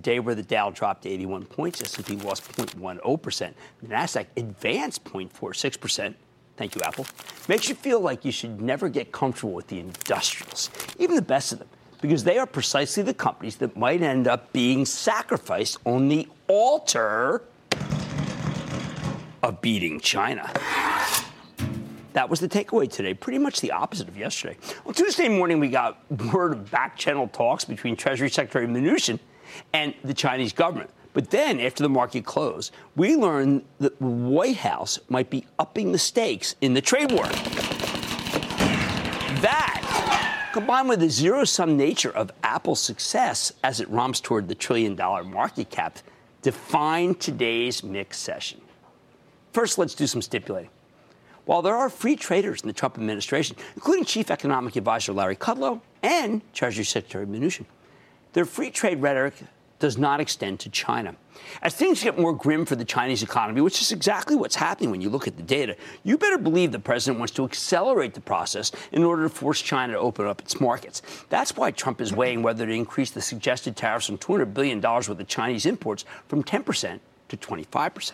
day where the Dow dropped 81 points, S&P lost 0.10%, the Nasdaq advanced 0.46%. Thank you, Apple. Makes you feel like you should never get comfortable with the industrials, even the best of them because they are precisely the companies that might end up being sacrificed on the altar of beating China. That was the takeaway today, pretty much the opposite of yesterday. On Tuesday morning, we got word of back channel talks between Treasury Secretary Mnuchin and the Chinese government. But then, after the market closed, we learned that the White House might be upping the stakes in the trade war. That combined with the zero sum nature of Apple's success as it romps toward the trillion dollar market cap, define today's mixed session. First, let's do some stipulating. While there are free traders in the Trump administration, including Chief Economic Advisor Larry Kudlow and Treasury Secretary Mnuchin, their free trade rhetoric does not extend to China. As things get more grim for the Chinese economy, which is exactly what's happening when you look at the data, you better believe the president wants to accelerate the process in order to force China to open up its markets. That's why Trump is weighing whether to increase the suggested tariffs on $200 billion worth of Chinese imports from 10% to 25%.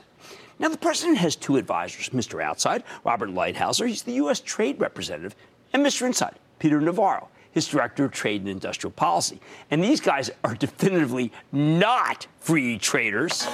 Now, the president has two advisors Mr. Outside, Robert Lighthizer, he's the U.S. Trade Representative, and Mr. Inside, Peter Navarro his director of trade and industrial policy. And these guys are definitively not free traders.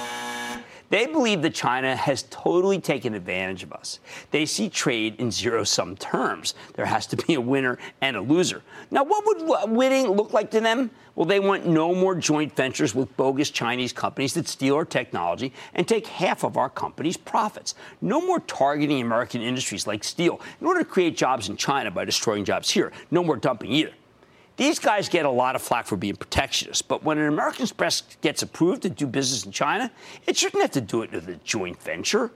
They believe that China has totally taken advantage of us. They see trade in zero sum terms. There has to be a winner and a loser. Now, what would winning look like to them? Well, they want no more joint ventures with bogus Chinese companies that steal our technology and take half of our company's profits. No more targeting American industries like steel in order to create jobs in China by destroying jobs here. No more dumping either. These guys get a lot of flack for being protectionist, but when an American Express gets approved to do business in China, it shouldn't have to do it with a joint venture.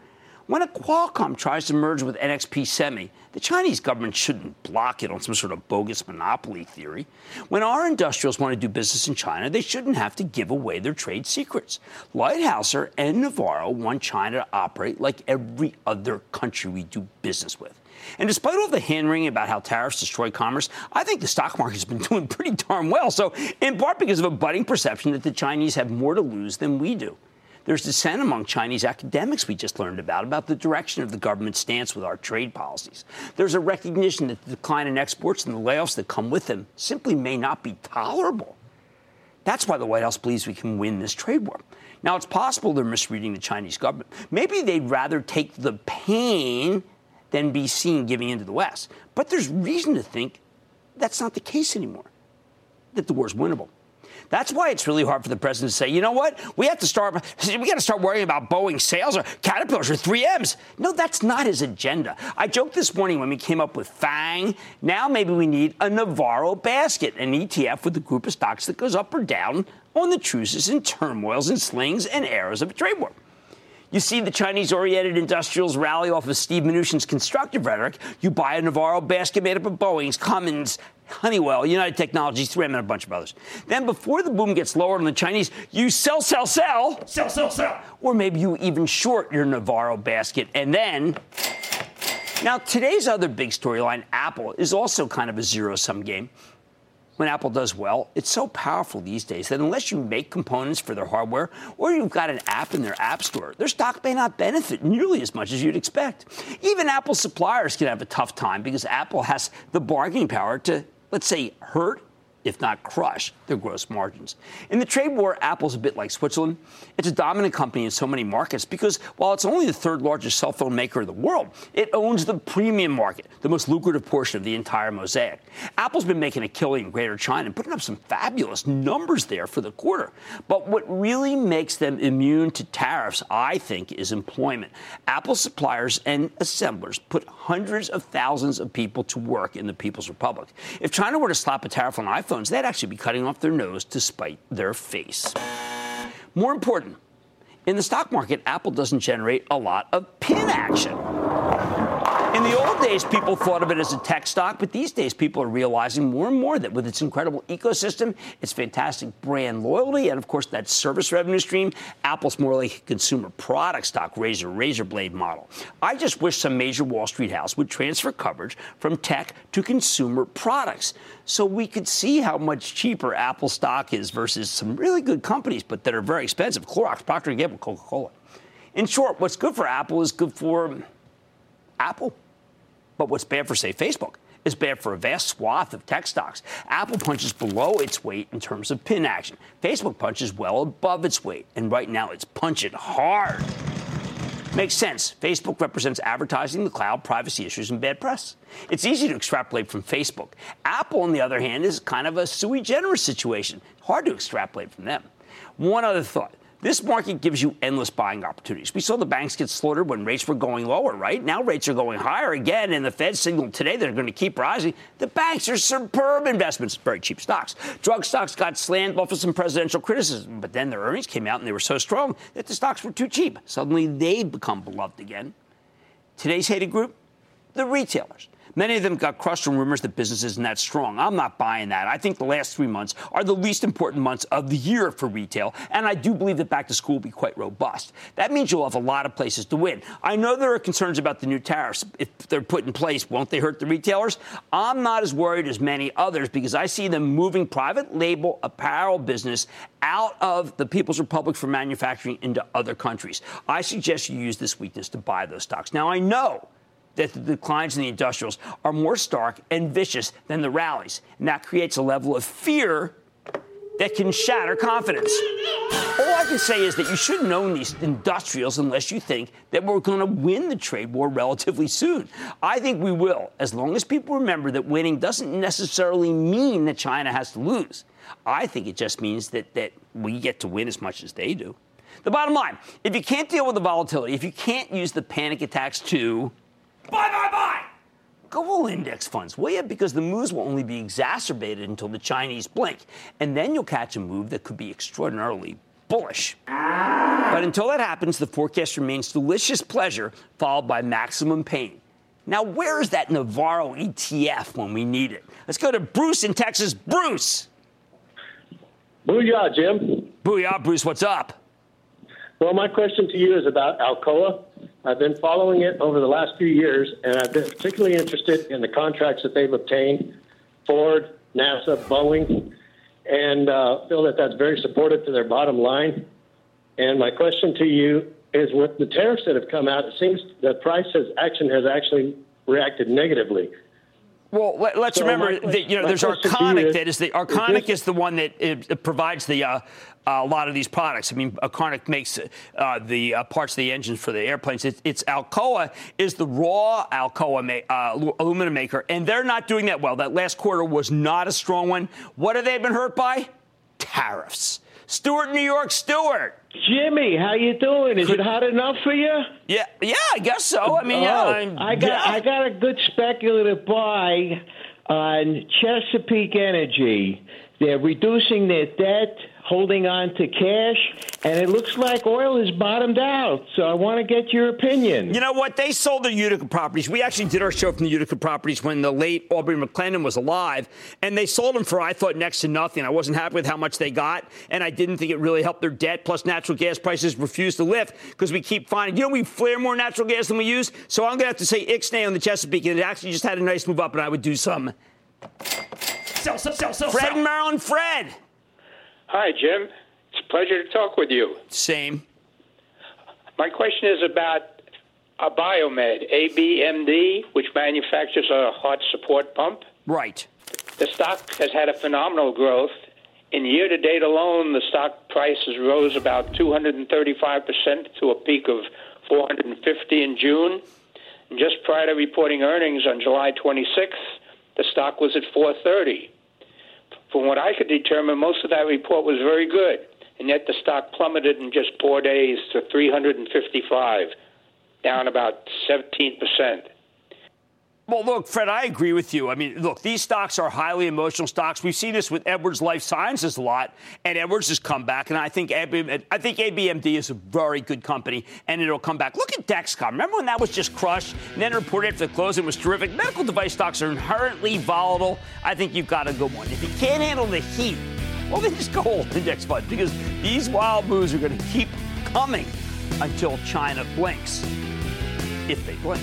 When a Qualcomm tries to merge with NXP Semi, the Chinese government shouldn't block it on some sort of bogus monopoly theory. When our industrials want to do business in China, they shouldn't have to give away their trade secrets. Lighthizer and Navarro want China to operate like every other country we do business with. And despite all the hand wringing about how tariffs destroy commerce, I think the stock market's been doing pretty darn well. So, in part because of a budding perception that the Chinese have more to lose than we do. There's dissent among Chinese academics we just learned about, about the direction of the government's stance with our trade policies. There's a recognition that the decline in exports and the layoffs that come with them simply may not be tolerable. That's why the White House believes we can win this trade war. Now, it's possible they're misreading the Chinese government. Maybe they'd rather take the pain than be seen giving in to the West. But there's reason to think that's not the case anymore, that the war's winnable. That's why it's really hard for the president to say, you know what, we have to start, we got to start worrying about Boeing sales or Caterpillars or 3Ms. No, that's not his agenda. I joked this morning when we came up with FANG. Now maybe we need a Navarro basket, an ETF with a group of stocks that goes up or down on the truces and turmoils and slings and arrows of a trade war. You see the Chinese oriented industrials rally off of Steve Mnuchin's constructive rhetoric. You buy a Navarro basket made up of Boeing's, Cummins, Honeywell, United Technologies, 3M, and a bunch of others. Then, before the boom gets lower on the Chinese, you sell, sell, sell, sell, sell, sell. Or maybe you even short your Navarro basket. And then, now today's other big storyline, Apple, is also kind of a zero sum game when Apple does well, it's so powerful these days that unless you make components for their hardware or you've got an app in their app store, their stock may not benefit nearly as much as you'd expect. Even Apple suppliers can have a tough time because Apple has the bargaining power to, let's say, hurt if not crush, their gross margins. In the trade war, Apple's a bit like Switzerland. It's a dominant company in so many markets because while it's only the third largest cell phone maker in the world, it owns the premium market, the most lucrative portion of the entire mosaic. Apple's been making a killing in Greater China and putting up some fabulous numbers there for the quarter. But what really makes them immune to tariffs, I think, is employment. Apple suppliers and assemblers put hundreds of thousands of people to work in the People's Republic. If China were to slap a tariff on iPhone, iPhones, they'd actually be cutting off their nose to spite their face. More important, in the stock market, Apple doesn't generate a lot of pin action. In the old days, people thought of it as a tech stock, but these days, people are realizing more and more that with its incredible ecosystem, its fantastic brand loyalty, and of course, that service revenue stream, Apple's more like a consumer product stock, razor, razor blade model. I just wish some major Wall Street house would transfer coverage from tech to consumer products so we could see how much cheaper Apple stock is versus some really good companies, but that are very expensive Clorox, Procter & Gamble, Coca Cola. In short, what's good for Apple is good for Apple. But what's bad for, say, Facebook is bad for a vast swath of tech stocks. Apple punches below its weight in terms of pin action. Facebook punches well above its weight, and right now it's punching hard. Makes sense. Facebook represents advertising, the cloud, privacy issues, and bad press. It's easy to extrapolate from Facebook. Apple, on the other hand, is kind of a sui generis situation. Hard to extrapolate from them. One other thought. This market gives you endless buying opportunities. We saw the banks get slaughtered when rates were going lower, right? Now rates are going higher again, and the Fed signaled today they're going to keep rising. The banks are superb investments, very cheap stocks. Drug stocks got slammed off of some presidential criticism, but then their earnings came out and they were so strong that the stocks were too cheap. Suddenly they've become beloved again. Today's hated group, the retailers. Many of them got crushed from rumors that business isn't that strong. I'm not buying that. I think the last three months are the least important months of the year for retail, and I do believe that back to school will be quite robust. That means you'll have a lot of places to win. I know there are concerns about the new tariffs. If they're put in place, won't they hurt the retailers? I'm not as worried as many others because I see them moving private label apparel business out of the People's Republic for manufacturing into other countries. I suggest you use this weakness to buy those stocks. Now, I know that the declines in the industrials are more stark and vicious than the rallies. And that creates a level of fear that can shatter confidence. All I can say is that you shouldn't own these industrials unless you think that we're going to win the trade war relatively soon. I think we will, as long as people remember that winning doesn't necessarily mean that China has to lose. I think it just means that, that we get to win as much as they do. The bottom line if you can't deal with the volatility, if you can't use the panic attacks to Buy, buy, buy! Go all index funds, will you? Because the moves will only be exacerbated until the Chinese blink. And then you'll catch a move that could be extraordinarily bullish. But until that happens, the forecast remains delicious pleasure followed by maximum pain. Now, where is that Navarro ETF when we need it? Let's go to Bruce in Texas. Bruce! Booyah, Jim. Booyah, Bruce. What's up? Well, my question to you is about Alcoa. I've been following it over the last few years, and I've been particularly interested in the contracts that they've obtained Ford, NASA, Boeing, and uh, feel that that's very supportive to their bottom line. And my question to you is with the tariffs that have come out, it seems the price has, action has actually reacted negatively. Well, let, us so remember that you know there's Arconic is, that is the Arconic is, is, the one that it, it provides the uh, a lot of these products. I mean, Arconic makes uh, the uh, parts of the engines for the airplanes. It, it's Alcoa is the raw Alcoa ma- uh, aluminum maker, and they're not doing that well. That last quarter was not a strong one. What have they been hurt by? tariffs. Stewart, New York, Stuart. Jimmy, how you doing? Is it hot enough for you? Yeah, yeah, I guess so. I mean, yeah, oh, I got yeah. I got a good speculative buy on Chesapeake Energy. They're reducing their debt holding on to cash, and it looks like oil has bottomed out. So I want to get your opinion. You know what? They sold their Utica properties. We actually did our show from the Utica properties when the late Aubrey McClendon was alive, and they sold them for, I thought, next to nothing. I wasn't happy with how much they got, and I didn't think it really helped their debt. Plus, natural gas prices refused to lift because we keep finding, you know, we flare more natural gas than we use. So I'm going to have to say Ixnay on the Chesapeake, and it actually just had a nice move up, and I would do some. Sell, sell, sell, sell, Fred and Maryland, Fred. Hi, Jim. It's a pleasure to talk with you. Same. My question is about Abiomed, ABMD, which manufactures a heart support pump. Right. The stock has had a phenomenal growth. In year to date alone, the stock prices rose about 235% to a peak of 450 in June. And just prior to reporting earnings on July 26th, the stock was at 430 from what I could determine, most of that report was very good, and yet the stock plummeted in just four days to 355, down about 17 percent. Well, look, Fred, I agree with you. I mean, look, these stocks are highly emotional stocks. We've seen this with Edwards Lifesciences a lot, and Edwards has come back, and I think I think ABMD is a very good company, and it'll come back. Look at Dexcom. Remember when that was just crushed, and then reported after the close it was terrific. Medical device stocks are inherently volatile. I think you've got a good one. If you can't handle the heat, well, then just go hold index fund because these wild moves are going to keep coming until China blinks, if they blink.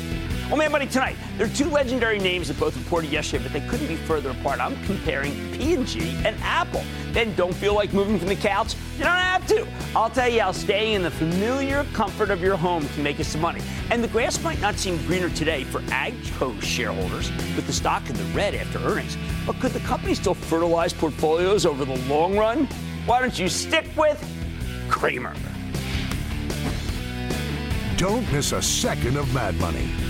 Oh, man, buddy, tonight, there are two legendary names that both reported yesterday, but they couldn't be further apart. I'm comparing P&G and Apple. Then don't feel like moving from the couch? You don't have to. I'll tell you how staying in the familiar comfort of your home can make you some money. And the grass might not seem greener today for AGCO shareholders with the stock in the red after earnings. But could the company still fertilize portfolios over the long run? Why don't you stick with Cramer? Don't miss a second of Mad Money.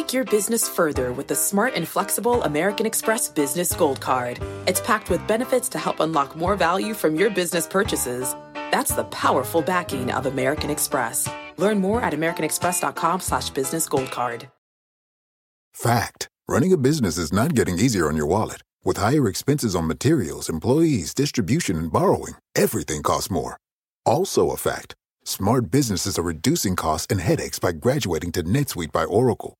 Take your business further with the smart and flexible American Express Business Gold Card. It's packed with benefits to help unlock more value from your business purchases. That's the powerful backing of American Express. Learn more at americanexpress.com slash business gold card. Fact. Running a business is not getting easier on your wallet. With higher expenses on materials, employees, distribution, and borrowing, everything costs more. Also a fact. Smart businesses are reducing costs and headaches by graduating to NetSuite by Oracle.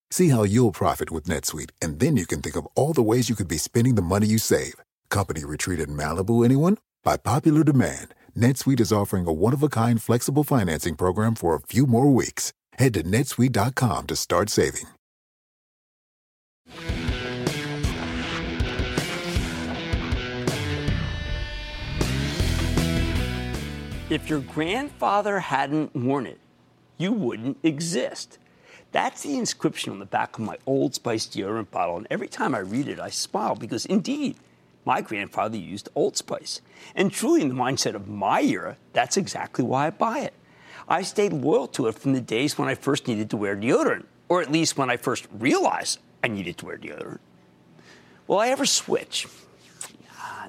See how you'll profit with NetSuite, and then you can think of all the ways you could be spending the money you save. Company retreat in Malibu, anyone? By popular demand, NetSuite is offering a one-of-a-kind flexible financing program for a few more weeks. Head to netsuite.com to start saving. If your grandfather hadn't worn it, you wouldn't exist. That's the inscription on the back of my Old Spice deodorant bottle. And every time I read it, I smile because indeed, my grandfather used Old Spice. And truly, in the mindset of my era, that's exactly why I buy it. I stayed loyal to it from the days when I first needed to wear deodorant, or at least when I first realized I needed to wear deodorant. Will I ever switch?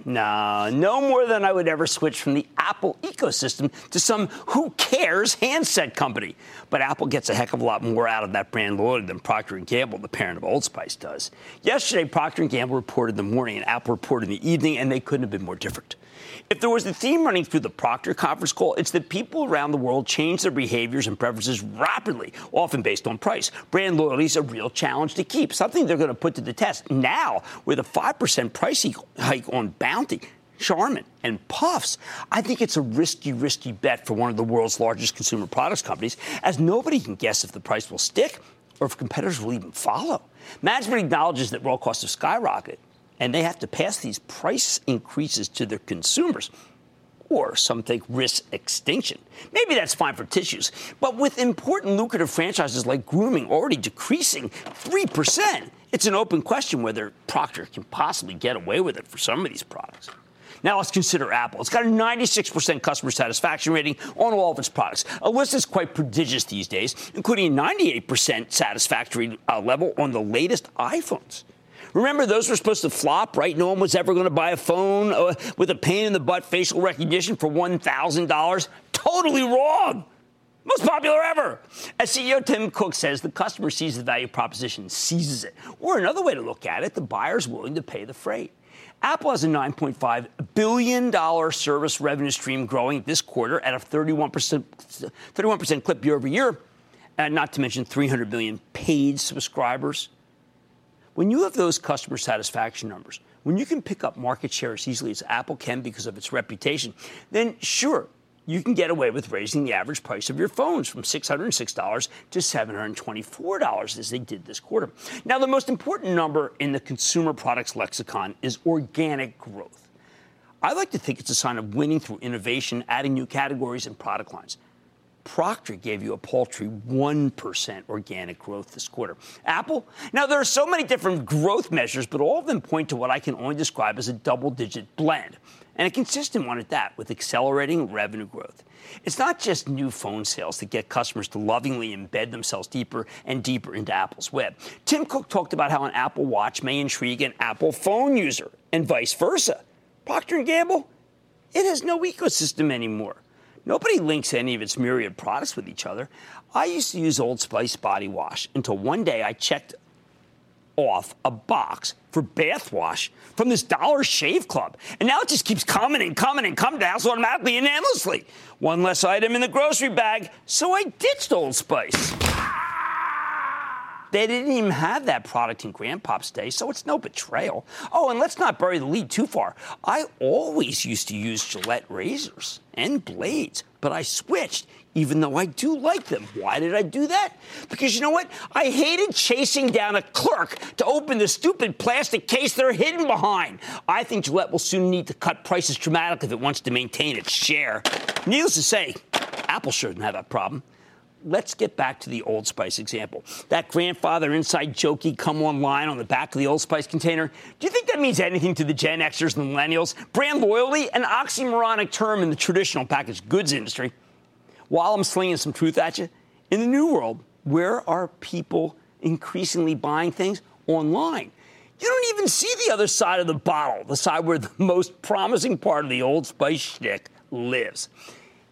No, no more than I would ever switch from the Apple ecosystem to some who cares handset company. But Apple gets a heck of a lot more out of that brand loyalty than Procter & Gamble, the parent of Old Spice, does. Yesterday, Procter & Gamble reported in the morning and Apple reported in the evening, and they couldn't have been more different. If there was a theme running through the Procter conference call, it's that people around the world change their behaviors and preferences rapidly, often based on price. Brand loyalty is a real challenge to keep, something they're going to put to the test now with a 5% price hike on Bounty. Charmin and Puffs. I think it's a risky, risky bet for one of the world's largest consumer products companies, as nobody can guess if the price will stick or if competitors will even follow. Management acknowledges that raw costs have skyrocketed, and they have to pass these price increases to their consumers. Or some think risk extinction. Maybe that's fine for tissues, but with important lucrative franchises like grooming already decreasing 3%, it's an open question whether Procter can possibly get away with it for some of these products. Now let's consider Apple. It's got a 96% customer satisfaction rating on all of its products. A list is quite prodigious these days, including a 98% satisfactory uh, level on the latest iPhones. Remember, those were supposed to flop, right? No one was ever going to buy a phone uh, with a pain in the butt facial recognition for $1,000. Totally wrong. Most popular ever. As CEO Tim Cook says, the customer sees the value proposition, seizes it. Or another way to look at it, the buyer's willing to pay the freight. Apple has a $9.5 billion service revenue stream growing this quarter at a 31%, 31% clip year over year, and not to mention 300 million paid subscribers. When you have those customer satisfaction numbers, when you can pick up market share as easily as Apple can because of its reputation, then sure, you can get away with raising the average price of your phones from $606 to $724 as they did this quarter. Now, the most important number in the consumer products lexicon is organic growth. I like to think it's a sign of winning through innovation, adding new categories and product lines. Procter gave you a paltry 1% organic growth this quarter. Apple? Now, there are so many different growth measures, but all of them point to what I can only describe as a double digit blend and a consistent one at that, with accelerating revenue growth. It's not just new phone sales that get customers to lovingly embed themselves deeper and deeper into Apple's web. Tim Cook talked about how an Apple Watch may intrigue an Apple phone user, and vice versa. Procter & Gamble, it has no ecosystem anymore. Nobody links any of its myriad products with each other. I used to use Old Spice body wash until one day I checked off a box for bath wash from this Dollar Shave Club. And now it just keeps coming and coming and coming to house automatically and endlessly. One less item in the grocery bag, so I ditched Old Spice. They didn't even have that product in Grandpop's day, so it's no betrayal. Oh, and let's not bury the lead too far. I always used to use Gillette razors and blades, but I switched even though I do like them. Why did I do that? Because you know what? I hated chasing down a clerk to open the stupid plastic case they're hidden behind. I think Gillette will soon need to cut prices dramatically if it wants to maintain its share. Needless to say, Apple shouldn't have that problem let's get back to the Old Spice example. That grandfather inside jokey come online on the back of the Old Spice container. Do you think that means anything to the Gen Xers and millennials? Brand loyalty, an oxymoronic term in the traditional packaged goods industry. While I'm slinging some truth at you, in the new world, where are people increasingly buying things? Online. You don't even see the other side of the bottle, the side where the most promising part of the Old Spice shtick lives.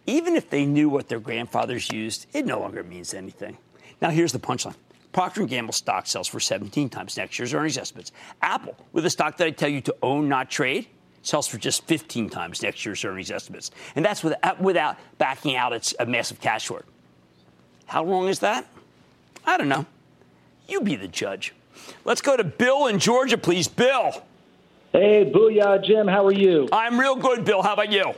Even if they knew what their grandfathers used, it no longer means anything. Now, here's the punchline. Procter & Gamble stock sells for 17 times next year's earnings estimates. Apple, with a stock that I tell you to own, not trade, sells for just 15 times next year's earnings estimates. And that's without, uh, without backing out its a massive cash short. How wrong is that? I don't know. You be the judge. Let's go to Bill in Georgia, please. Bill. Hey, booyah, Jim. How are you? I'm real good, Bill. How about you?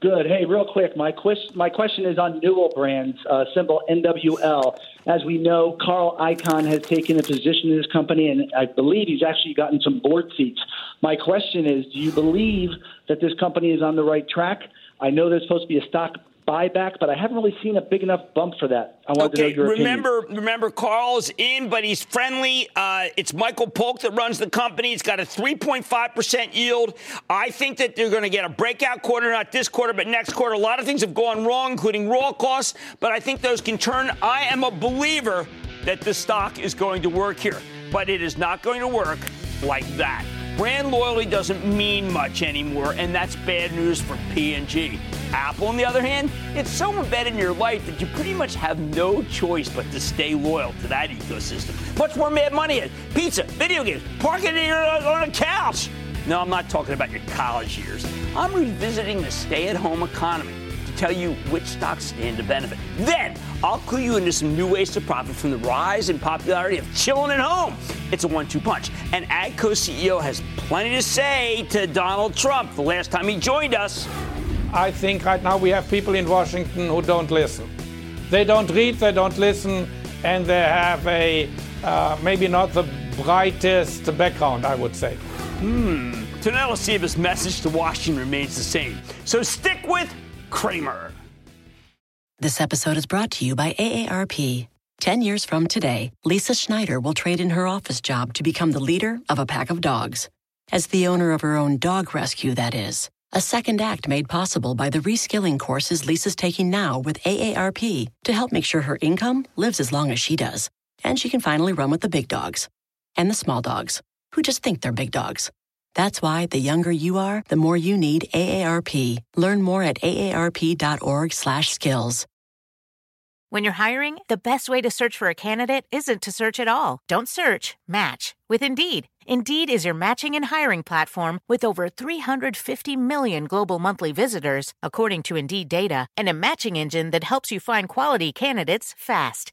Good. Hey, real quick, my, quest, my question is on Newell Brands, uh, symbol NWL. As we know, Carl Icahn has taken a position in this company, and I believe he's actually gotten some board seats. My question is do you believe that this company is on the right track? I know there's supposed to be a stock buyback, but I haven't really seen a big enough bump for that. I wanted okay, to know your remember, opinion. remember, Carl's in, but he's friendly. Uh, it's Michael Polk that runs the company. It's got a 3.5% yield. I think that they're going to get a breakout quarter, not this quarter, but next quarter. A lot of things have gone wrong, including raw costs, but I think those can turn. I am a believer that the stock is going to work here, but it is not going to work like that. Brand loyalty doesn't mean much anymore, and that's bad news for P&G. Apple, on the other hand, it's so embedded in your life that you pretty much have no choice but to stay loyal to that ecosystem. Much more mad money in pizza, video games, parking on a couch. No, I'm not talking about your college years. I'm revisiting the stay at home economy tell you which stocks stand to benefit. Then I'll clue you into some new ways to profit from the rise in popularity of chilling at home. It's a one two punch. And AGCO CEO has plenty to say to Donald Trump the last time he joined us. I think right now we have people in Washington who don't listen. They don't read, they don't listen, and they have a uh, maybe not the brightest background, I would say. Hmm. Tonight we'll see if his message to Washington remains the same. So stick with Cramer. This episode is brought to you by AARP. Ten years from today, Lisa Schneider will trade in her office job to become the leader of a pack of dogs. As the owner of her own dog rescue, that is. A second act made possible by the reskilling courses Lisa's taking now with AARP to help make sure her income lives as long as she does. And she can finally run with the big dogs and the small dogs who just think they're big dogs. That's why the younger you are, the more you need AARP. Learn more at aarp.org/skills. When you're hiring, the best way to search for a candidate isn't to search at all. Don't search, match with Indeed. Indeed is your matching and hiring platform with over 350 million global monthly visitors, according to Indeed data, and a matching engine that helps you find quality candidates fast.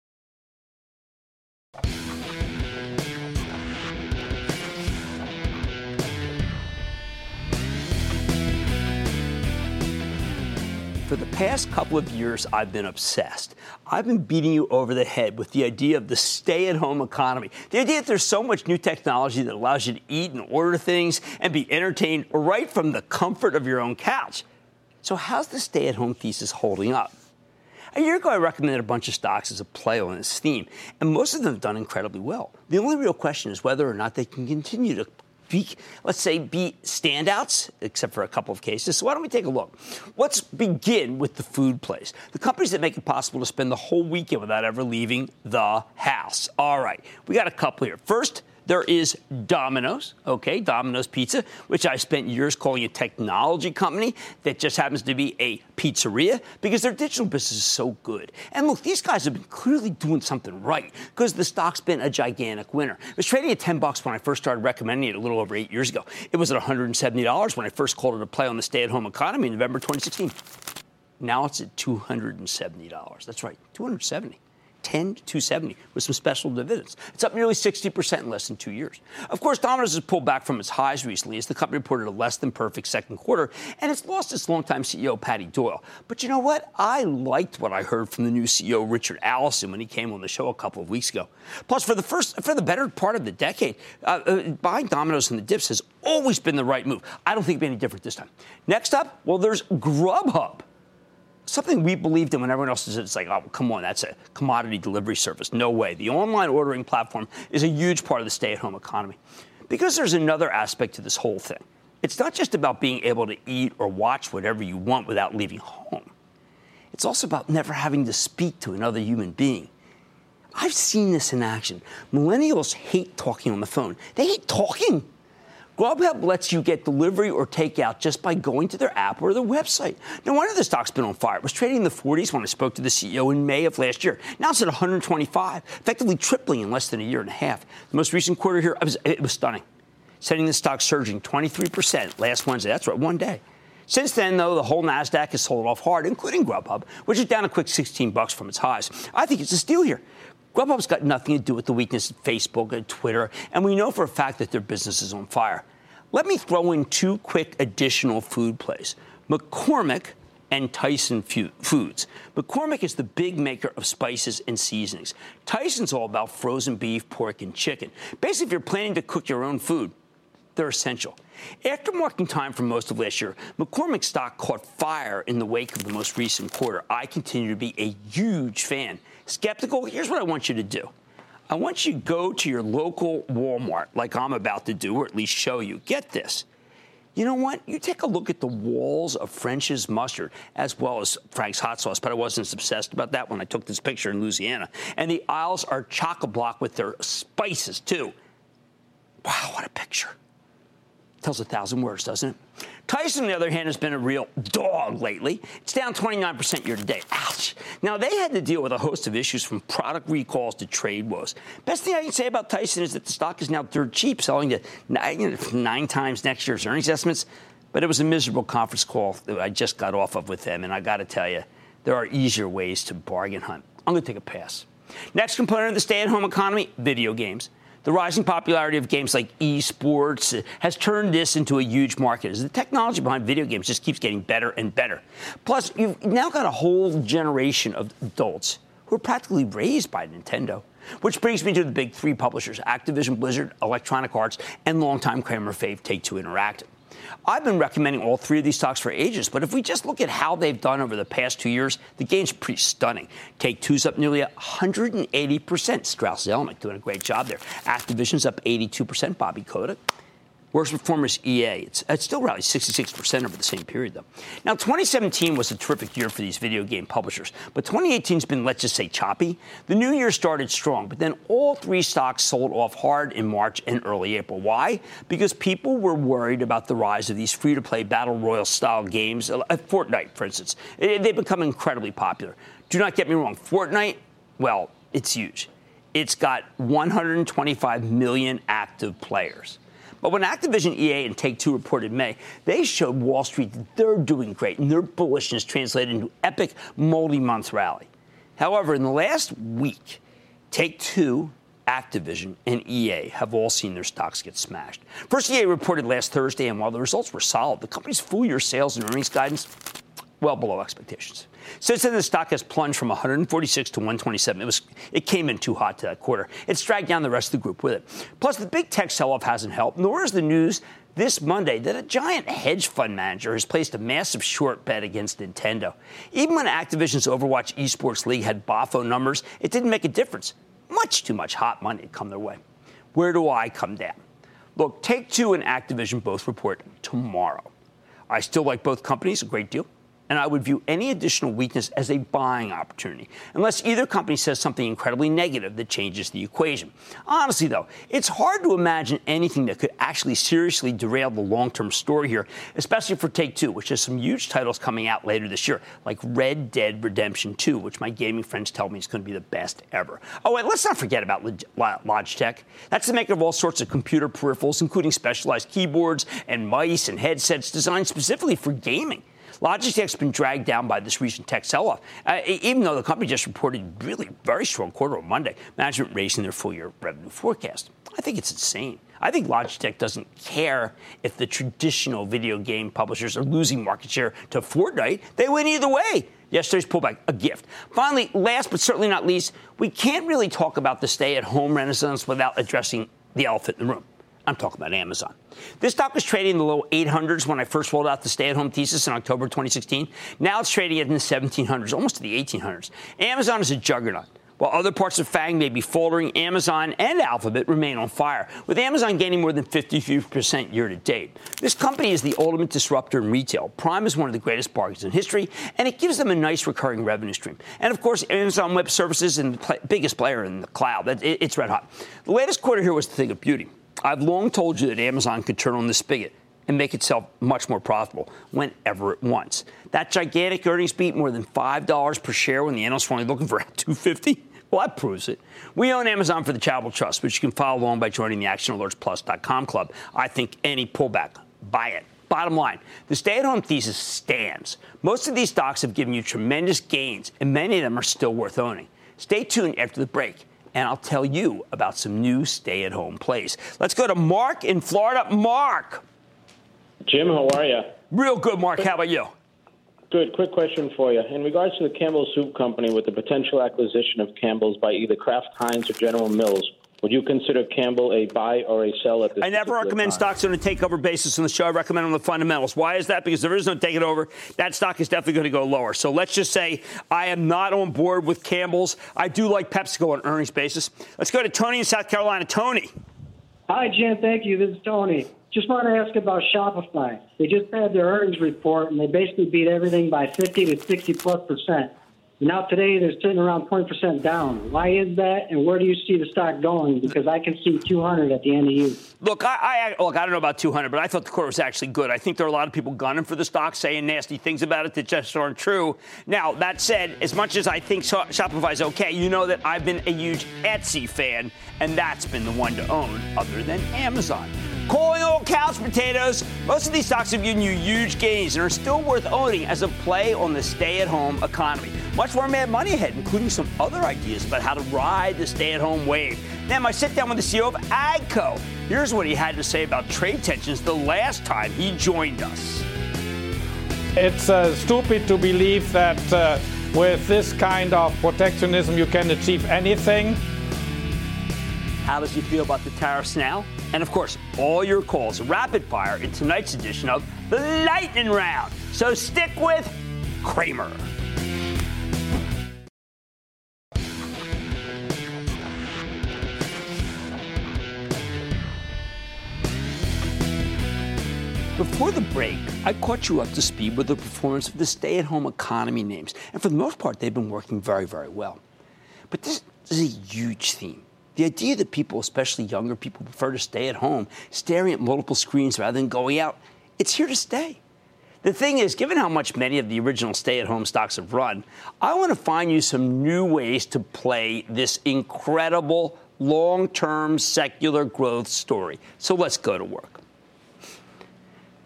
For the past couple of years, I've been obsessed. I've been beating you over the head with the idea of the stay at home economy. The idea that there's so much new technology that allows you to eat and order things and be entertained right from the comfort of your own couch. So, how's the stay at home thesis holding up? A year ago, I recommended a bunch of stocks as a play on this theme, and most of them have done incredibly well. The only real question is whether or not they can continue to be, let's say, be standouts, except for a couple of cases. So why don't we take a look? Let's begin with the food place, the companies that make it possible to spend the whole weekend without ever leaving the house. All right, we got a couple here. First, there is Domino's, okay, Domino's Pizza, which I spent years calling a technology company that just happens to be a pizzeria because their digital business is so good. And look, these guys have been clearly doing something right because the stock's been a gigantic winner. It was trading at 10 bucks when I first started recommending it a little over eight years ago. It was at $170 when I first called it a play on the stay-at-home economy in November 2016. Now it's at $270. That's right, 270. 10 to 270 with some special dividends. It's up nearly 60% in less than two years. Of course, Domino's has pulled back from its highs recently as the company reported a less than perfect second quarter, and it's lost its longtime CEO, Patty Doyle. But you know what? I liked what I heard from the new CEO, Richard Allison, when he came on the show a couple of weeks ago. Plus, for the first, for the better part of the decade, uh, uh, buying Domino's in the dips has always been the right move. I don't think it'll be any different this time. Next up, well, there's Grubhub something we believed in when everyone else is it's like, oh, come on, that's a commodity delivery service. No way. The online ordering platform is a huge part of the stay at home economy. Because there's another aspect to this whole thing. It's not just about being able to eat or watch whatever you want without leaving home. It's also about never having to speak to another human being. I've seen this in action. Millennials hate talking on the phone. They hate talking. Grubhub lets you get delivery or takeout just by going to their app or their website. No wonder the stock's been on fire. It was trading in the 40s when I spoke to the CEO in May of last year. Now it's at 125, effectively tripling in less than a year and a half. The most recent quarter here, it was, stunning, setting the stock surging 23% last Wednesday. That's right, one day. Since then, though, the whole Nasdaq has sold off hard, including Grubhub, which is down a quick 16 bucks from its highs. I think it's a steal here. Grubhub's got nothing to do with the weakness of Facebook and Twitter, and we know for a fact that their business is on fire. Let me throw in two quick additional food plays McCormick and Tyson Foods. McCormick is the big maker of spices and seasonings. Tyson's all about frozen beef, pork, and chicken. Basically, if you're planning to cook your own food, they're essential. After marking time for most of last year, McCormick stock caught fire in the wake of the most recent quarter. I continue to be a huge fan. Skeptical? Here's what I want you to do. I want you to go to your local Walmart, like I'm about to do, or at least show you. Get this. You know what? You take a look at the walls of French's mustard as well as Frank's hot sauce, but I wasn't as obsessed about that when I took this picture in Louisiana. And the aisles are chock a block with their spices, too. Wow, what a picture. Tells a thousand words, doesn't it? Tyson, on the other hand, has been a real dog lately. It's down 29% year to date. Ouch. Now, they had to deal with a host of issues from product recalls to trade woes. Best thing I can say about Tyson is that the stock is now dirt cheap, selling to nine, nine times next year's earnings estimates. But it was a miserable conference call that I just got off of with them, and I got to tell you, there are easier ways to bargain hunt. I'm going to take a pass. Next component of the stay at home economy video games. The rising popularity of games like esports has turned this into a huge market as the technology behind video games just keeps getting better and better. Plus, you've now got a whole generation of adults who are practically raised by Nintendo. Which brings me to the big three publishers Activision Blizzard, Electronic Arts, and longtime Cramer fave Take Two Interactive. I've been recommending all three of these stocks for ages, but if we just look at how they've done over the past two years, the gain's pretty stunning. Take Two's up nearly 180%. Strauss Zelnick doing a great job there. Activision's up 82%. Bobby Kotick Worst performer is EA. It's, it's still rallied 66% over the same period, though. Now, 2017 was a terrific year for these video game publishers, but 2018 has been, let's just say, choppy. The new year started strong, but then all three stocks sold off hard in March and early April. Why? Because people were worried about the rise of these free to play battle royale style games, uh, Fortnite, for instance. They've become incredibly popular. Do not get me wrong, Fortnite, well, it's huge. It's got 125 million active players. But when Activision, EA, and Take Two reported May, they showed Wall Street that they're doing great and their bullishness translated into epic multi month rally. However, in the last week, Take Two, Activision, and EA have all seen their stocks get smashed. First, EA reported last Thursday, and while the results were solid, the company's full year sales and earnings guidance well below expectations. Since then, the stock has plunged from 146 to 127. It was it came in too hot to that quarter. It's dragged down the rest of the group with it. Plus, the big tech sell-off hasn't helped, nor is the news this Monday that a giant hedge fund manager has placed a massive short bet against Nintendo. Even when Activision's Overwatch Esports League had BAFO numbers, it didn't make a difference. Much too much hot money had come their way. Where do I come down? Look, Take Two and Activision both report tomorrow. I still like both companies a great deal and I would view any additional weakness as a buying opportunity, unless either company says something incredibly negative that changes the equation. Honestly, though, it's hard to imagine anything that could actually seriously derail the long term story here, especially for Take Two, which has some huge titles coming out later this year, like Red Dead Redemption 2, which my gaming friends tell me is going to be the best ever. Oh, and let's not forget about Logitech. That's the maker of all sorts of computer peripherals, including specialized keyboards and mice and headsets designed specifically for gaming. Logitech's been dragged down by this recent tech sell-off, uh, even though the company just reported really very strong quarter on Monday. Management raising their full-year revenue forecast. I think it's insane. I think Logitech doesn't care if the traditional video game publishers are losing market share to Fortnite. They win either way. Yesterday's pullback, a gift. Finally, last but certainly not least, we can't really talk about the stay at home renaissance without addressing the elephant in the room. I'm talking about Amazon. This stock was trading in the low 800s when I first rolled out the stay at home thesis in October 2016. Now it's trading in the 1700s, almost to the 1800s. Amazon is a juggernaut. While other parts of FANG may be faltering, Amazon and Alphabet remain on fire, with Amazon gaining more than 53% year to date. This company is the ultimate disruptor in retail. Prime is one of the greatest bargains in history, and it gives them a nice recurring revenue stream. And of course, Amazon Web Services is the biggest player in the cloud. It's red hot. The latest quarter here was the thing of beauty. I've long told you that Amazon could turn on the spigot and make itself much more profitable whenever it wants. That gigantic earnings beat more than $5 per share when the analysts were only looking for 250 well, that proves it. We own Amazon for the Charitable Trust, which you can follow along by joining the ActionAlertsPlus.com club. I think any pullback, buy it. Bottom line, the stay at home thesis stands. Most of these stocks have given you tremendous gains, and many of them are still worth owning. Stay tuned after the break and I'll tell you about some new stay at home plays. Let's go to Mark in Florida. Mark. Jim, how are you? Real good, Mark. How about you? Good. Quick question for you. In regards to the Campbell Soup Company with the potential acquisition of Campbell's by either Kraft Heinz or General Mills, Would you consider Campbell a buy or a sell at this? I never recommend time? stocks on a takeover basis on the show. I recommend on the fundamentals. Why is that? Because there is no taking over. That stock is definitely going to go lower. So let's just say I am not on board with Campbell's. I do like PepsiCo on earnings basis. Let's go to Tony in South Carolina. Tony. Hi, Jim. Thank you. This is Tony. Just want to ask about Shopify. They just had their earnings report, and they basically beat everything by 50 to 60 plus percent. Now today they're sitting around 20% down. Why is that, and where do you see the stock going? Because I can see 200 at the end of you. Look, I, I look. I don't know about 200, but I thought the quarter was actually good. I think there are a lot of people gunning for the stock, saying nasty things about it that just aren't true. Now that said, as much as I think Shopify is okay, you know that I've been a huge Etsy fan, and that's been the one to own, other than Amazon. Calling all couch potatoes, most of these stocks have given you huge gains and are still worth owning as a play on the stay at home economy. Much more Mad Money ahead, including some other ideas about how to ride the stay at home wave. Then I sit down with the CEO of AGCO. Here's what he had to say about trade tensions the last time he joined us. It's uh, stupid to believe that uh, with this kind of protectionism you can achieve anything. How does he feel about the tariffs now? And of course, all your calls rapid fire in tonight's edition of the Lightning Round. So stick with Cramer. Before the break, I caught you up to speed with the performance of the stay at home economy names. And for the most part, they've been working very, very well. But this is a huge theme. The idea that people, especially younger people, prefer to stay at home, staring at multiple screens rather than going out, it's here to stay. The thing is, given how much many of the original stay at home stocks have run, I want to find you some new ways to play this incredible long term secular growth story. So let's go to work.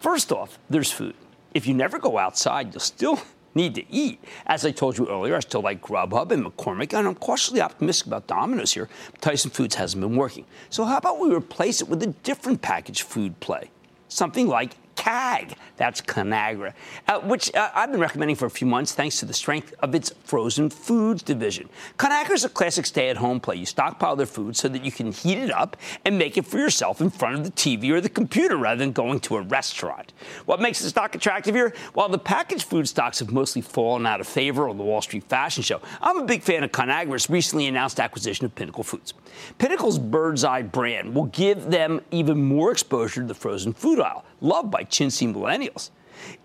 First off, there's food. If you never go outside, you'll still need to eat. As I told you earlier, I still like Grubhub and McCormick, and I'm cautiously optimistic about Domino's here. Tyson Foods hasn't been working. So how about we replace it with a different packaged food play? Something like CAG. That's Conagra, uh, which uh, I've been recommending for a few months thanks to the strength of its frozen foods division. Conagra is a classic stay at home play. You stockpile their food so that you can heat it up and make it for yourself in front of the TV or the computer rather than going to a restaurant. What makes the stock attractive here? While the packaged food stocks have mostly fallen out of favor on the Wall Street fashion show, I'm a big fan of Conagra's recently announced acquisition of Pinnacle Foods. Pinnacle's Birds Eye brand will give them even more exposure to the frozen food aisle, loved by chintzy millennials.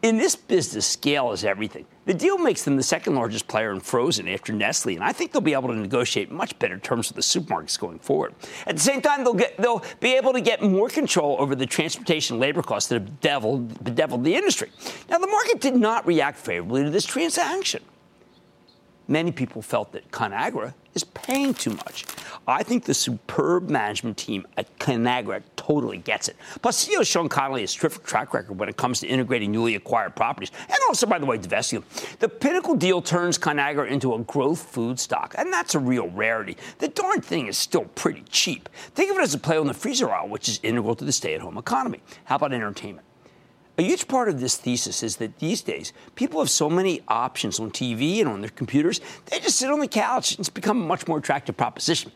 In this business, scale is everything. The deal makes them the second largest player in frozen after Nestle, and I think they'll be able to negotiate much better terms with the supermarkets going forward. At the same time, they'll, get, they'll be able to get more control over the transportation labor costs that have bedeviled, bedeviled the industry. Now, the market did not react favorably to this transaction. Many people felt that Conagra is paying too much. I think the superb management team at Conagra totally gets it. Plus, CEO Sean Connolly has terrific track record when it comes to integrating newly acquired properties, and also, by the way, divesting them. The Pinnacle deal turns Conagra into a growth food stock, and that's a real rarity. The darn thing is still pretty cheap. Think of it as a play on the freezer aisle, which is integral to the stay-at-home economy. How about entertainment? A huge part of this thesis is that these days people have so many options on TV and on their computers, they just sit on the couch. It's become a much more attractive proposition.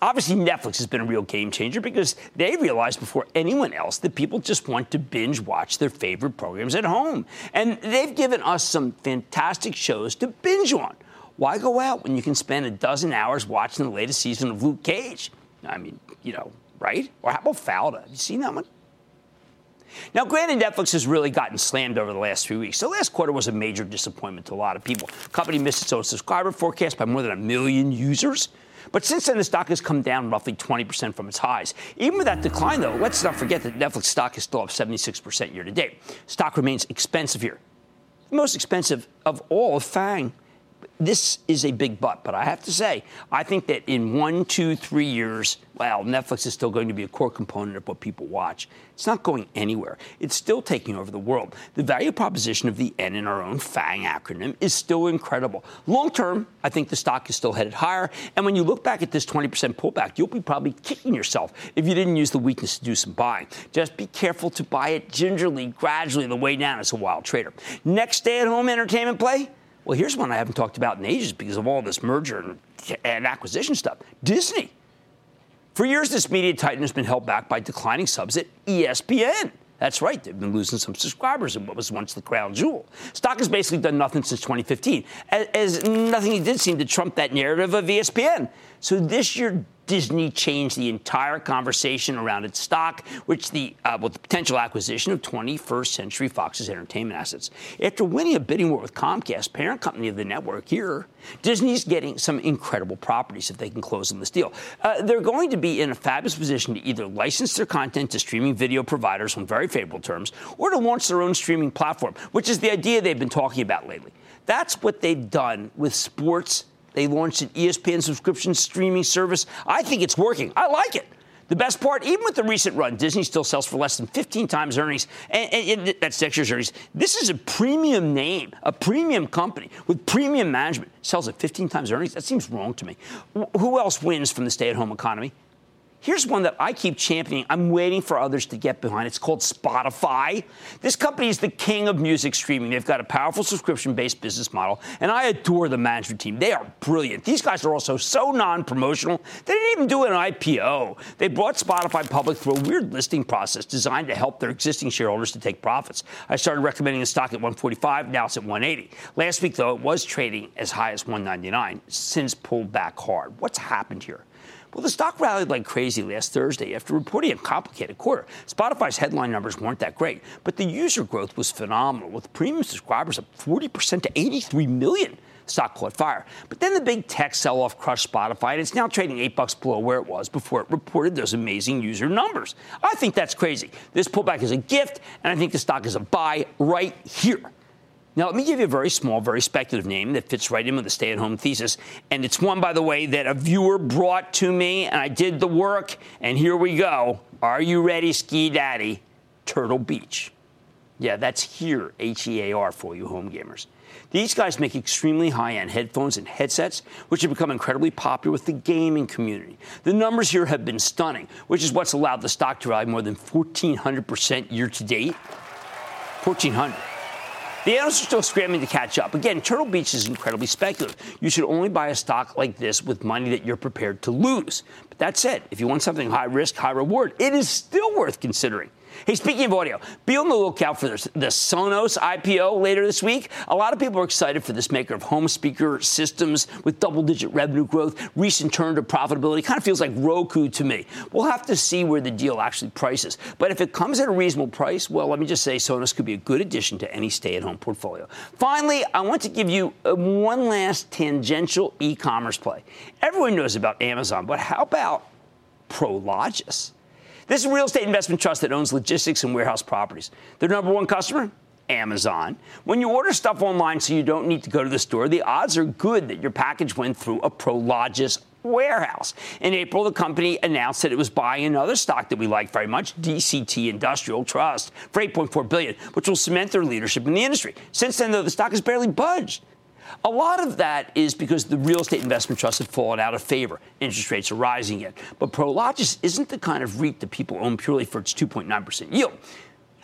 Obviously, Netflix has been a real game changer because they realized before anyone else that people just want to binge watch their favorite programs at home. And they've given us some fantastic shows to binge on. Why go out when you can spend a dozen hours watching the latest season of Luke Cage? I mean, you know, right? Or how about Fauda? Have you seen that one? Now, granted, Netflix has really gotten slammed over the last few weeks. The last quarter was a major disappointment to a lot of people. The company missed its own subscriber forecast by more than a million users. But since then, the stock has come down roughly 20% from its highs. Even with that decline, though, let's not forget that Netflix stock is still up 76% year to date. Stock remains expensive here. The most expensive of all, FANG this is a big but, but I have to say, I think that in one, two, three years, well, Netflix is still going to be a core component of what people watch. It's not going anywhere. It's still taking over the world. The value proposition of the N in our own FANG acronym is still incredible. Long term, I think the stock is still headed higher. And when you look back at this 20% pullback, you'll be probably kicking yourself if you didn't use the weakness to do some buying. Just be careful to buy it gingerly, gradually, the way down as a wild trader. Next stay at home entertainment play well, here's one I haven't talked about in ages because of all this merger and, and acquisition stuff Disney. For years, this media titan has been held back by declining subs at ESPN. That's right, they've been losing some subscribers in what was once the crown jewel. Stock has basically done nothing since 2015, as, as nothing he did seem to trump that narrative of ESPN. So this year, Disney changed the entire conversation around its stock, which the uh, with the potential acquisition of 21st Century Fox's entertainment assets. After winning a bidding war with Comcast, parent company of the network here, Disney's getting some incredible properties if they can close on this deal. Uh, they're going to be in a fabulous position to either license their content to streaming video providers on very favorable terms, or to launch their own streaming platform, which is the idea they've been talking about lately. That's what they've done with sports they launched an ESPN subscription streaming service. I think it's working. I like it. The best part, even with the recent run, Disney still sells for less than 15 times earnings, and, and, and that's next year's earnings. This is a premium name, a premium company with premium management. Sells at 15 times earnings. That seems wrong to me. Who else wins from the stay-at-home economy? Here's one that I keep championing. I'm waiting for others to get behind. It's called Spotify. This company is the king of music streaming. They've got a powerful subscription based business model, and I adore the management team. They are brilliant. These guys are also so non promotional, they didn't even do an IPO. They brought Spotify public through a weird listing process designed to help their existing shareholders to take profits. I started recommending the stock at 145, now it's at 180. Last week, though, it was trading as high as 199, since pulled back hard. What's happened here? Well, the stock rallied like crazy last Thursday after reporting a complicated quarter. Spotify's headline numbers weren't that great, but the user growth was phenomenal, with premium subscribers up 40% to 83 million. Stock caught fire. But then the big tech sell off crushed Spotify, and it's now trading eight bucks below where it was before it reported those amazing user numbers. I think that's crazy. This pullback is a gift, and I think the stock is a buy right here. Now, let me give you a very small, very speculative name that fits right in with the stay at home thesis. And it's one, by the way, that a viewer brought to me, and I did the work. And here we go. Are you ready, Ski Daddy? Turtle Beach. Yeah, that's here, H E A R, for you home gamers. These guys make extremely high end headphones and headsets, which have become incredibly popular with the gaming community. The numbers here have been stunning, which is what's allowed the stock to rally more than 1,400% year to date. 1,400. The analysts are still scrambling to catch up. Again, Turtle Beach is incredibly speculative. You should only buy a stock like this with money that you're prepared to lose. But that said, if you want something high risk, high reward, it is still worth considering. Hey, speaking of audio, be on the lookout for the Sonos IPO later this week. A lot of people are excited for this maker of home speaker systems with double digit revenue growth, recent turn to profitability. Kind of feels like Roku to me. We'll have to see where the deal actually prices. But if it comes at a reasonable price, well, let me just say Sonos could be a good addition to any stay at home portfolio. Finally, I want to give you uh, one last tangential e commerce play. Everyone knows about Amazon, but how about Prologis? This is a real estate investment trust that owns logistics and warehouse properties. Their number one customer? Amazon. When you order stuff online so you don't need to go to the store, the odds are good that your package went through a Prologis warehouse. In April, the company announced that it was buying another stock that we like very much, DCT Industrial Trust, for 8.4 billion, which will cement their leadership in the industry. Since then, though, the stock has barely budged. A lot of that is because the real estate investment trusts have fallen out of favor. Interest rates are rising yet. But Prologis isn't the kind of REIT that people own purely for its 2.9% yield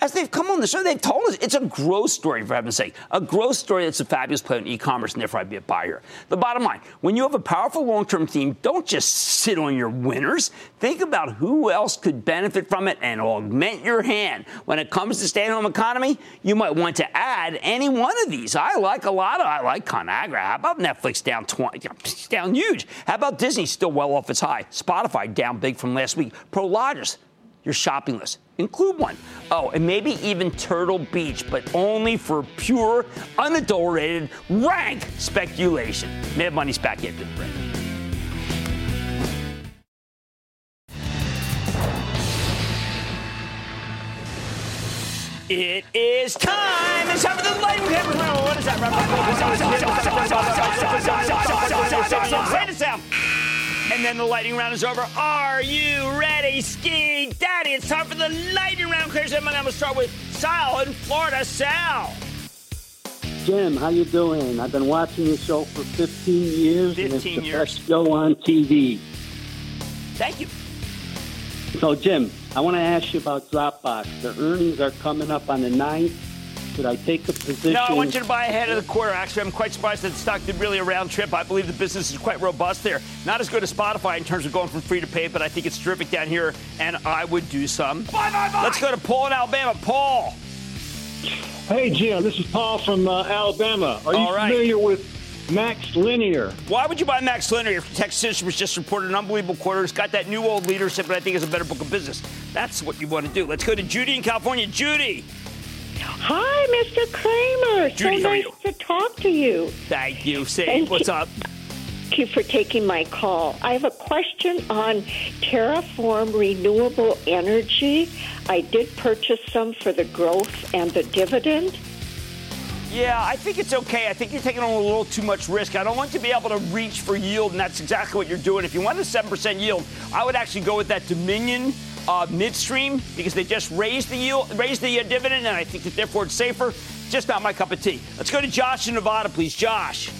as they've come on the show, they've told us it's a growth story, for heaven's sake. A growth story that's a fabulous play on e commerce, and therefore I'd be a buyer. The bottom line when you have a powerful long term theme, don't just sit on your winners. Think about who else could benefit from it and augment your hand. When it comes to stay at home economy, you might want to add any one of these. I like a lot of, I like ConAgra. How about Netflix down 20, down huge? How about Disney still well off its high? Spotify down big from last week. Prologis, your shopping list. Include one. Oh, and maybe even Turtle Beach, but only for pure, unadulterated, rank speculation. Mad Money's back into the break. It is time. It's time for the lightning round. What is that? It down. And then the lightning round is over. Are you ready, Ski Daddy? It's time for the lightning round. Clears I'm going to start with Sal in Florida. Sal. Jim, how you doing? I've been watching your show for 15 years. 15 and it's the years. best show on TV. Thank you. So, Jim, I want to ask you about Dropbox. The earnings are coming up on the 9th. Should I take the position? No, I want you to buy ahead of the quarter. Actually, I'm quite surprised that the stock did really a round trip. I believe the business is quite robust there. Not as good as Spotify in terms of going from free to pay, but I think it's terrific down here, and I would do some. Bye, bye, bye. Let's go to Paul in Alabama. Paul. Hey, Jim, this is Paul from uh, Alabama. Are you All right. familiar with MaxLinear? Why would you buy MaxLinear if Texas was just reported an unbelievable quarter? It's got that new old leadership, but I think it's a better book of business. That's what you want to do. Let's go to Judy in California. Judy. Hi, Mr. Cramer. Judy, so nice to talk to you. Thank you. Say, Thank what's you. up? Thank you for taking my call. I have a question on Terraform Renewable Energy. I did purchase some for the growth and the dividend. Yeah, I think it's okay. I think you're taking on a little too much risk. I don't want you to be able to reach for yield, and that's exactly what you're doing. If you want a 7% yield, I would actually go with that Dominion uh, midstream because they just raised the yield, raised the uh, dividend, and I think that therefore it's safer. Just not my cup of tea. Let's go to Josh in Nevada, please. Josh.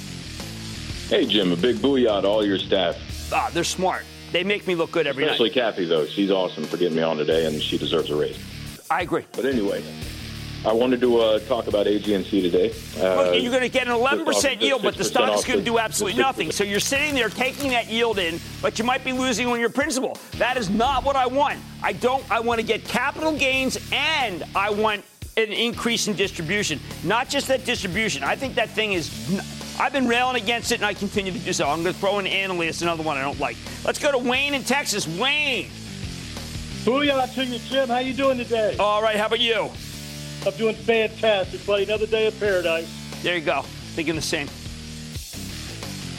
Hey, Jim, a big booyah to all your staff. Ah, they're smart. They make me look good every Especially night. Kathy, though. She's awesome for getting me on today, and she deserves a raise. I agree. But anyway, I wanted to uh, talk about AGNC today. Uh, Look, you're going to get an 11% off yield, but the 6% stock is going to do absolutely nothing. So you're sitting there taking that yield in, but you might be losing on your principal. That is not what I want. I don't. I want to get capital gains and I want an increase in distribution, not just that distribution. I think that thing is. I've been railing against it, and I continue to do so. I'm going to throw in Annaly, another one I don't like. Let's go to Wayne in Texas. Wayne. Booyah to you, Jim. How you doing today? All right. How about you? I'm doing fantastic, buddy. Another day of paradise. There you go. Thinking the same.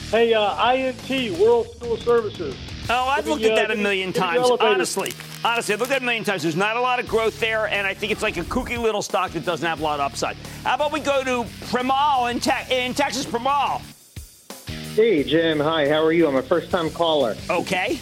Hey, uh, INT, World Fuel Services. Oh, I've Give looked me, at uh, that a million give me the times. Honestly, honestly, I've looked at it a million times. There's not a lot of growth there, and I think it's like a kooky little stock that doesn't have a lot of upside. How about we go to Primal in, te- in Texas? Primal. Hey, Jim. Hi, how are you? I'm a first time caller. Okay.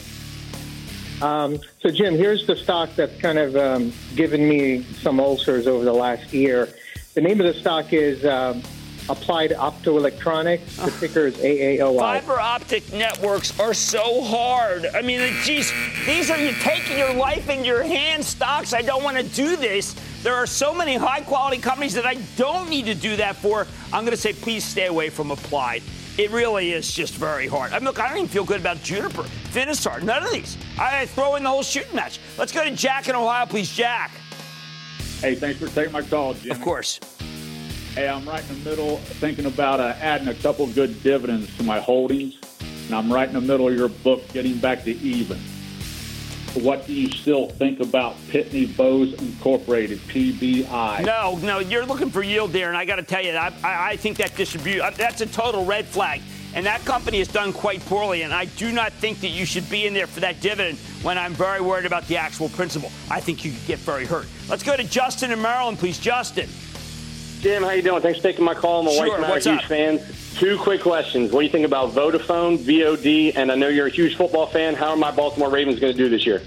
Um, so, Jim, here's the stock that's kind of um, given me some ulcers over the last year. The name of the stock is um, Applied Optoelectronics. The ticker is AAOI. Fiber optic networks are so hard. I mean, geez, these are you taking your life in your hands stocks. I don't want to do this. There are so many high quality companies that I don't need to do that for. I'm going to say, please stay away from Applied. It really is just very hard. I mean, look, I don't even feel good about Juniper, Finisar, none of these. I throw in the whole shooting match. Let's go to Jack in Ohio, please, Jack. Hey, thanks for taking my call, Jim. Of course. Hey, I'm right in the middle thinking about uh, adding a couple good dividends to my holdings, and I'm right in the middle of your book, getting back to even. What do you still think about Pitney Bowes Incorporated, PBI? No, no, you're looking for yield there, and I got to tell you, I, I, think that distribute uh, that's a total red flag. And that company has done quite poorly, and I do not think that you should be in there for that dividend when I'm very worried about the actual principal. I think you could get very hurt. Let's go to Justin in Maryland, please. Justin. Jim, how you doing? Thanks for taking my call. My Sure, wife and I are huge up? fans. Two quick questions. What do you think about Vodafone, VOD, and I know you're a huge football fan. How are my Baltimore Ravens going to do this year?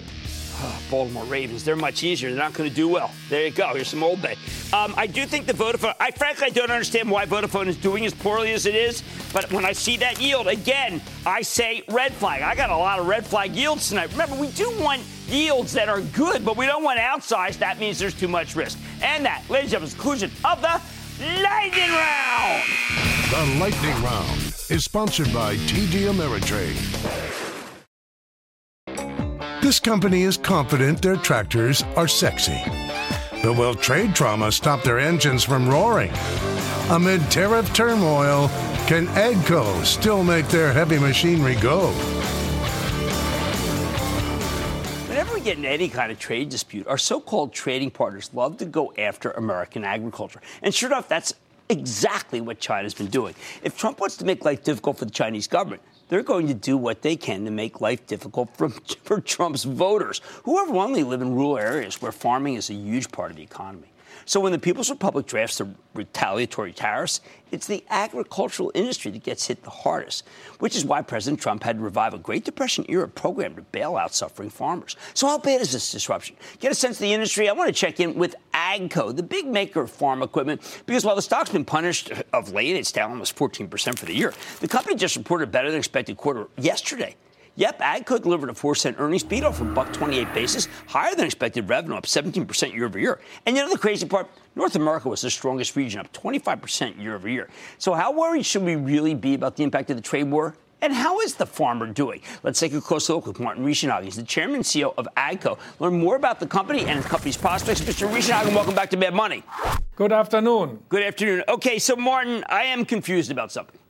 Baltimore Ravens, they're much easier. They're not going to do well. There you go. Here's some Old Bay. Um, I do think the Vodafone, I frankly I don't understand why Vodafone is doing as poorly as it is, but when I see that yield, again, I say red flag. I got a lot of red flag yields tonight. Remember, we do want yields that are good, but we don't want outsized. That means there's too much risk. And that, ladies and gentlemen, conclusion of the Lightning Round. The Lightning Round is sponsored by TD Ameritrade. This company is confident their tractors are sexy. But will trade trauma stop their engines from roaring? Amid tariff turmoil, can AGCO still make their heavy machinery go? Get in any kind of trade dispute, our so called trading partners love to go after American agriculture. And sure enough, that's exactly what China's been doing. If Trump wants to make life difficult for the Chinese government, they're going to do what they can to make life difficult for, for Trump's voters, who overwhelmingly live in rural areas where farming is a huge part of the economy. So when the People's Republic drafts the retaliatory tariffs, it's the agricultural industry that gets hit the hardest, which is why President Trump had to revive a Great Depression era program to bail out suffering farmers. So how bad is this disruption? Get a sense of the industry. I want to check in with AGCO, the big maker of farm equipment, because while the stock's been punished of late, it's down almost 14% for the year. The company just reported better than expected quarter yesterday. Yep, AGCO delivered a 4 cent earnings beat off a buck 28 basis, higher than expected revenue, up 17% year over year. And you know the crazy part? North America was the strongest region, up 25% year over year. So, how worried should we really be about the impact of the trade war? And how is the farmer doing? Let's take a closer look with Martin Richenhagen. He's the chairman and CEO of AGCO. Learn more about the company and the company's prospects. Mr. Richenhagen, welcome back to Mad Money. Good afternoon. Good afternoon. Okay, so Martin, I am confused about something.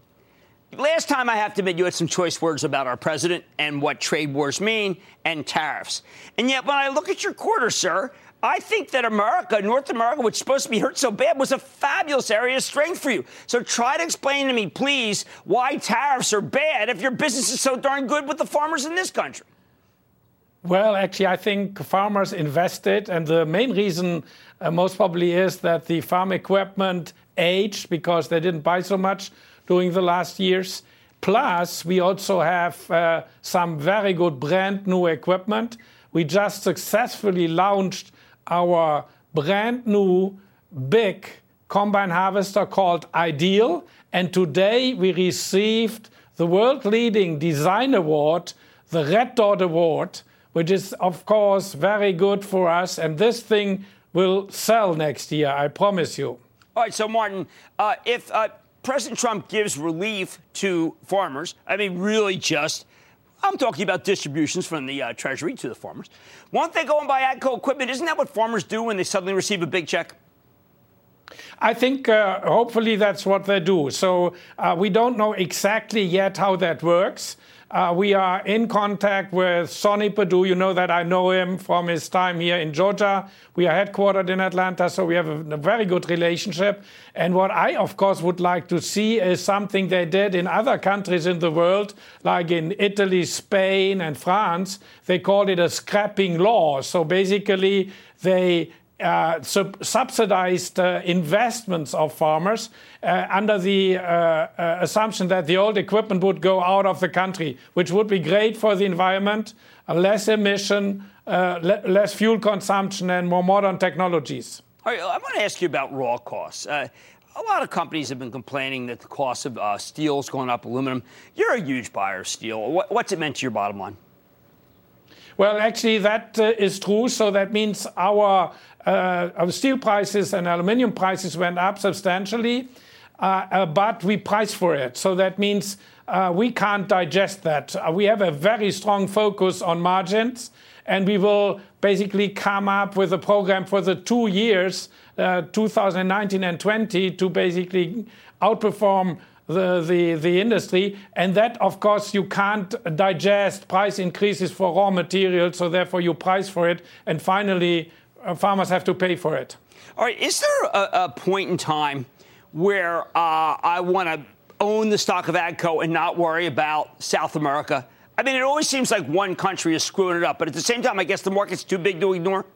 Last time, I have to admit, you had some choice words about our president and what trade wars mean and tariffs. And yet, when I look at your quarter, sir, I think that America, North America, which is supposed to be hurt so bad, was a fabulous area of strength for you. So try to explain to me, please, why tariffs are bad if your business is so darn good with the farmers in this country. Well, actually, I think farmers invested, and the main reason uh, most probably is that the farm equipment aged because they didn't buy so much during the last years. Plus, we also have uh, some very good brand new equipment. We just successfully launched our brand new big combine harvester called Ideal. And today we received the world leading design award, the Red Dot Award, which is, of course, very good for us. And this thing will sell next year, I promise you. All right, so Martin, uh, if uh, President Trump gives relief to farmers, I mean, really just, I'm talking about distributions from the uh, Treasury to the farmers. Won't they go and buy AGCO equipment? Isn't that what farmers do when they suddenly receive a big check? I think uh, hopefully that's what they do. So uh, we don't know exactly yet how that works. Uh, we are in contact with Sonny Perdue. You know that I know him from his time here in Georgia. We are headquartered in Atlanta, so we have a, a, very good relationship. And what I, of course, would like to see is something they did in other countries in the world, like in Italy, Spain, and France. They called it a scrapping law. So basically, they uh, sub- subsidized uh, investments of farmers uh, under the uh, uh, assumption that the old equipment would go out of the country, which would be great for the environment, less emission, le- less fuel consumption, and more modern technologies. All right, I want to ask you about raw costs. a lot of companies have been complaining that the cost of steel is going up, aluminum. You're a huge buyer of steel. What, what's it meant to your bottom line? Well, actually, that uh, is true. So that means our, uh, our steel prices and aluminium prices went up substantially, uh, uh but we price for it. So that means uh, we can't digest that. Uh, we have a very strong focus on margins, and we will basically come up with a program for the two years, 2019 and 20, to basically outperform the, the, the industry. And that, of course, you can't digest price increases for raw materials, so therefore you price for it. And finally, uh, farmers have to pay for it. All right, is there a, a point in time where uh, I want to own the stock of AGCO and not worry about South America? I mean, it always seems like one country is screwing it up, but at the same time, I guess the market's too big to ignore.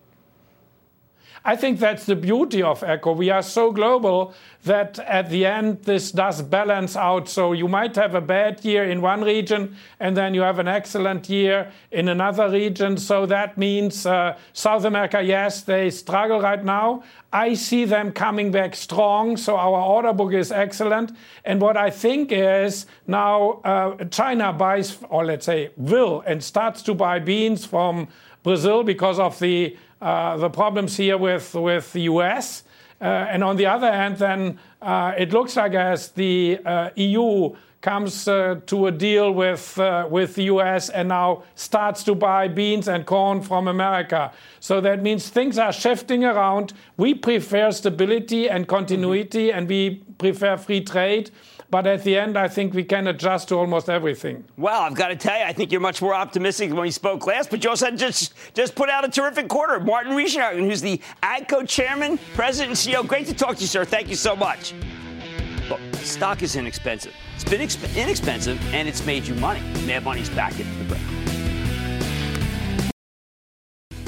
I think that's the beauty of AGCO. We are so global that at the end this does balance out. So you might have a bad year in one region and then you have an excellent year in another region. So that means uh, South America, yes, they struggle right now. I see them coming back strong. So our order book is excellent. And what I think is now uh, China buys, or let's say will, and starts to buy beans from Brazil because of the uh, the problems here with, with the US. Uh, and on the other hand, then uh, it looks like as the EU comes uh, to a deal with uh, with the US and now starts to buy beans and corn from America. So that means things are shifting around. We prefer stability and continuity, mm-hmm. and we prefer free trade. But at the end, I think we can adjust to almost everything. Well, I've got to tell you, I think you're much more optimistic than when you spoke last. But you also just just put out a terrific quarter. Martin Richenhagen, who's the AGCO chairman, president, and CEO. Great to talk to you, sir. Thank you so much. Look, stock is inexpensive. It's been exp- inexpensive, and it's made you money. Mad Money's back into the break.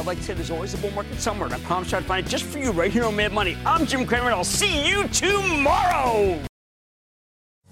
I'd like to say there's always a bull market somewhere, and I promise I'll find it just for you right here on Mad Money. I'm Jim Cramer, and I'll see you tomorrow.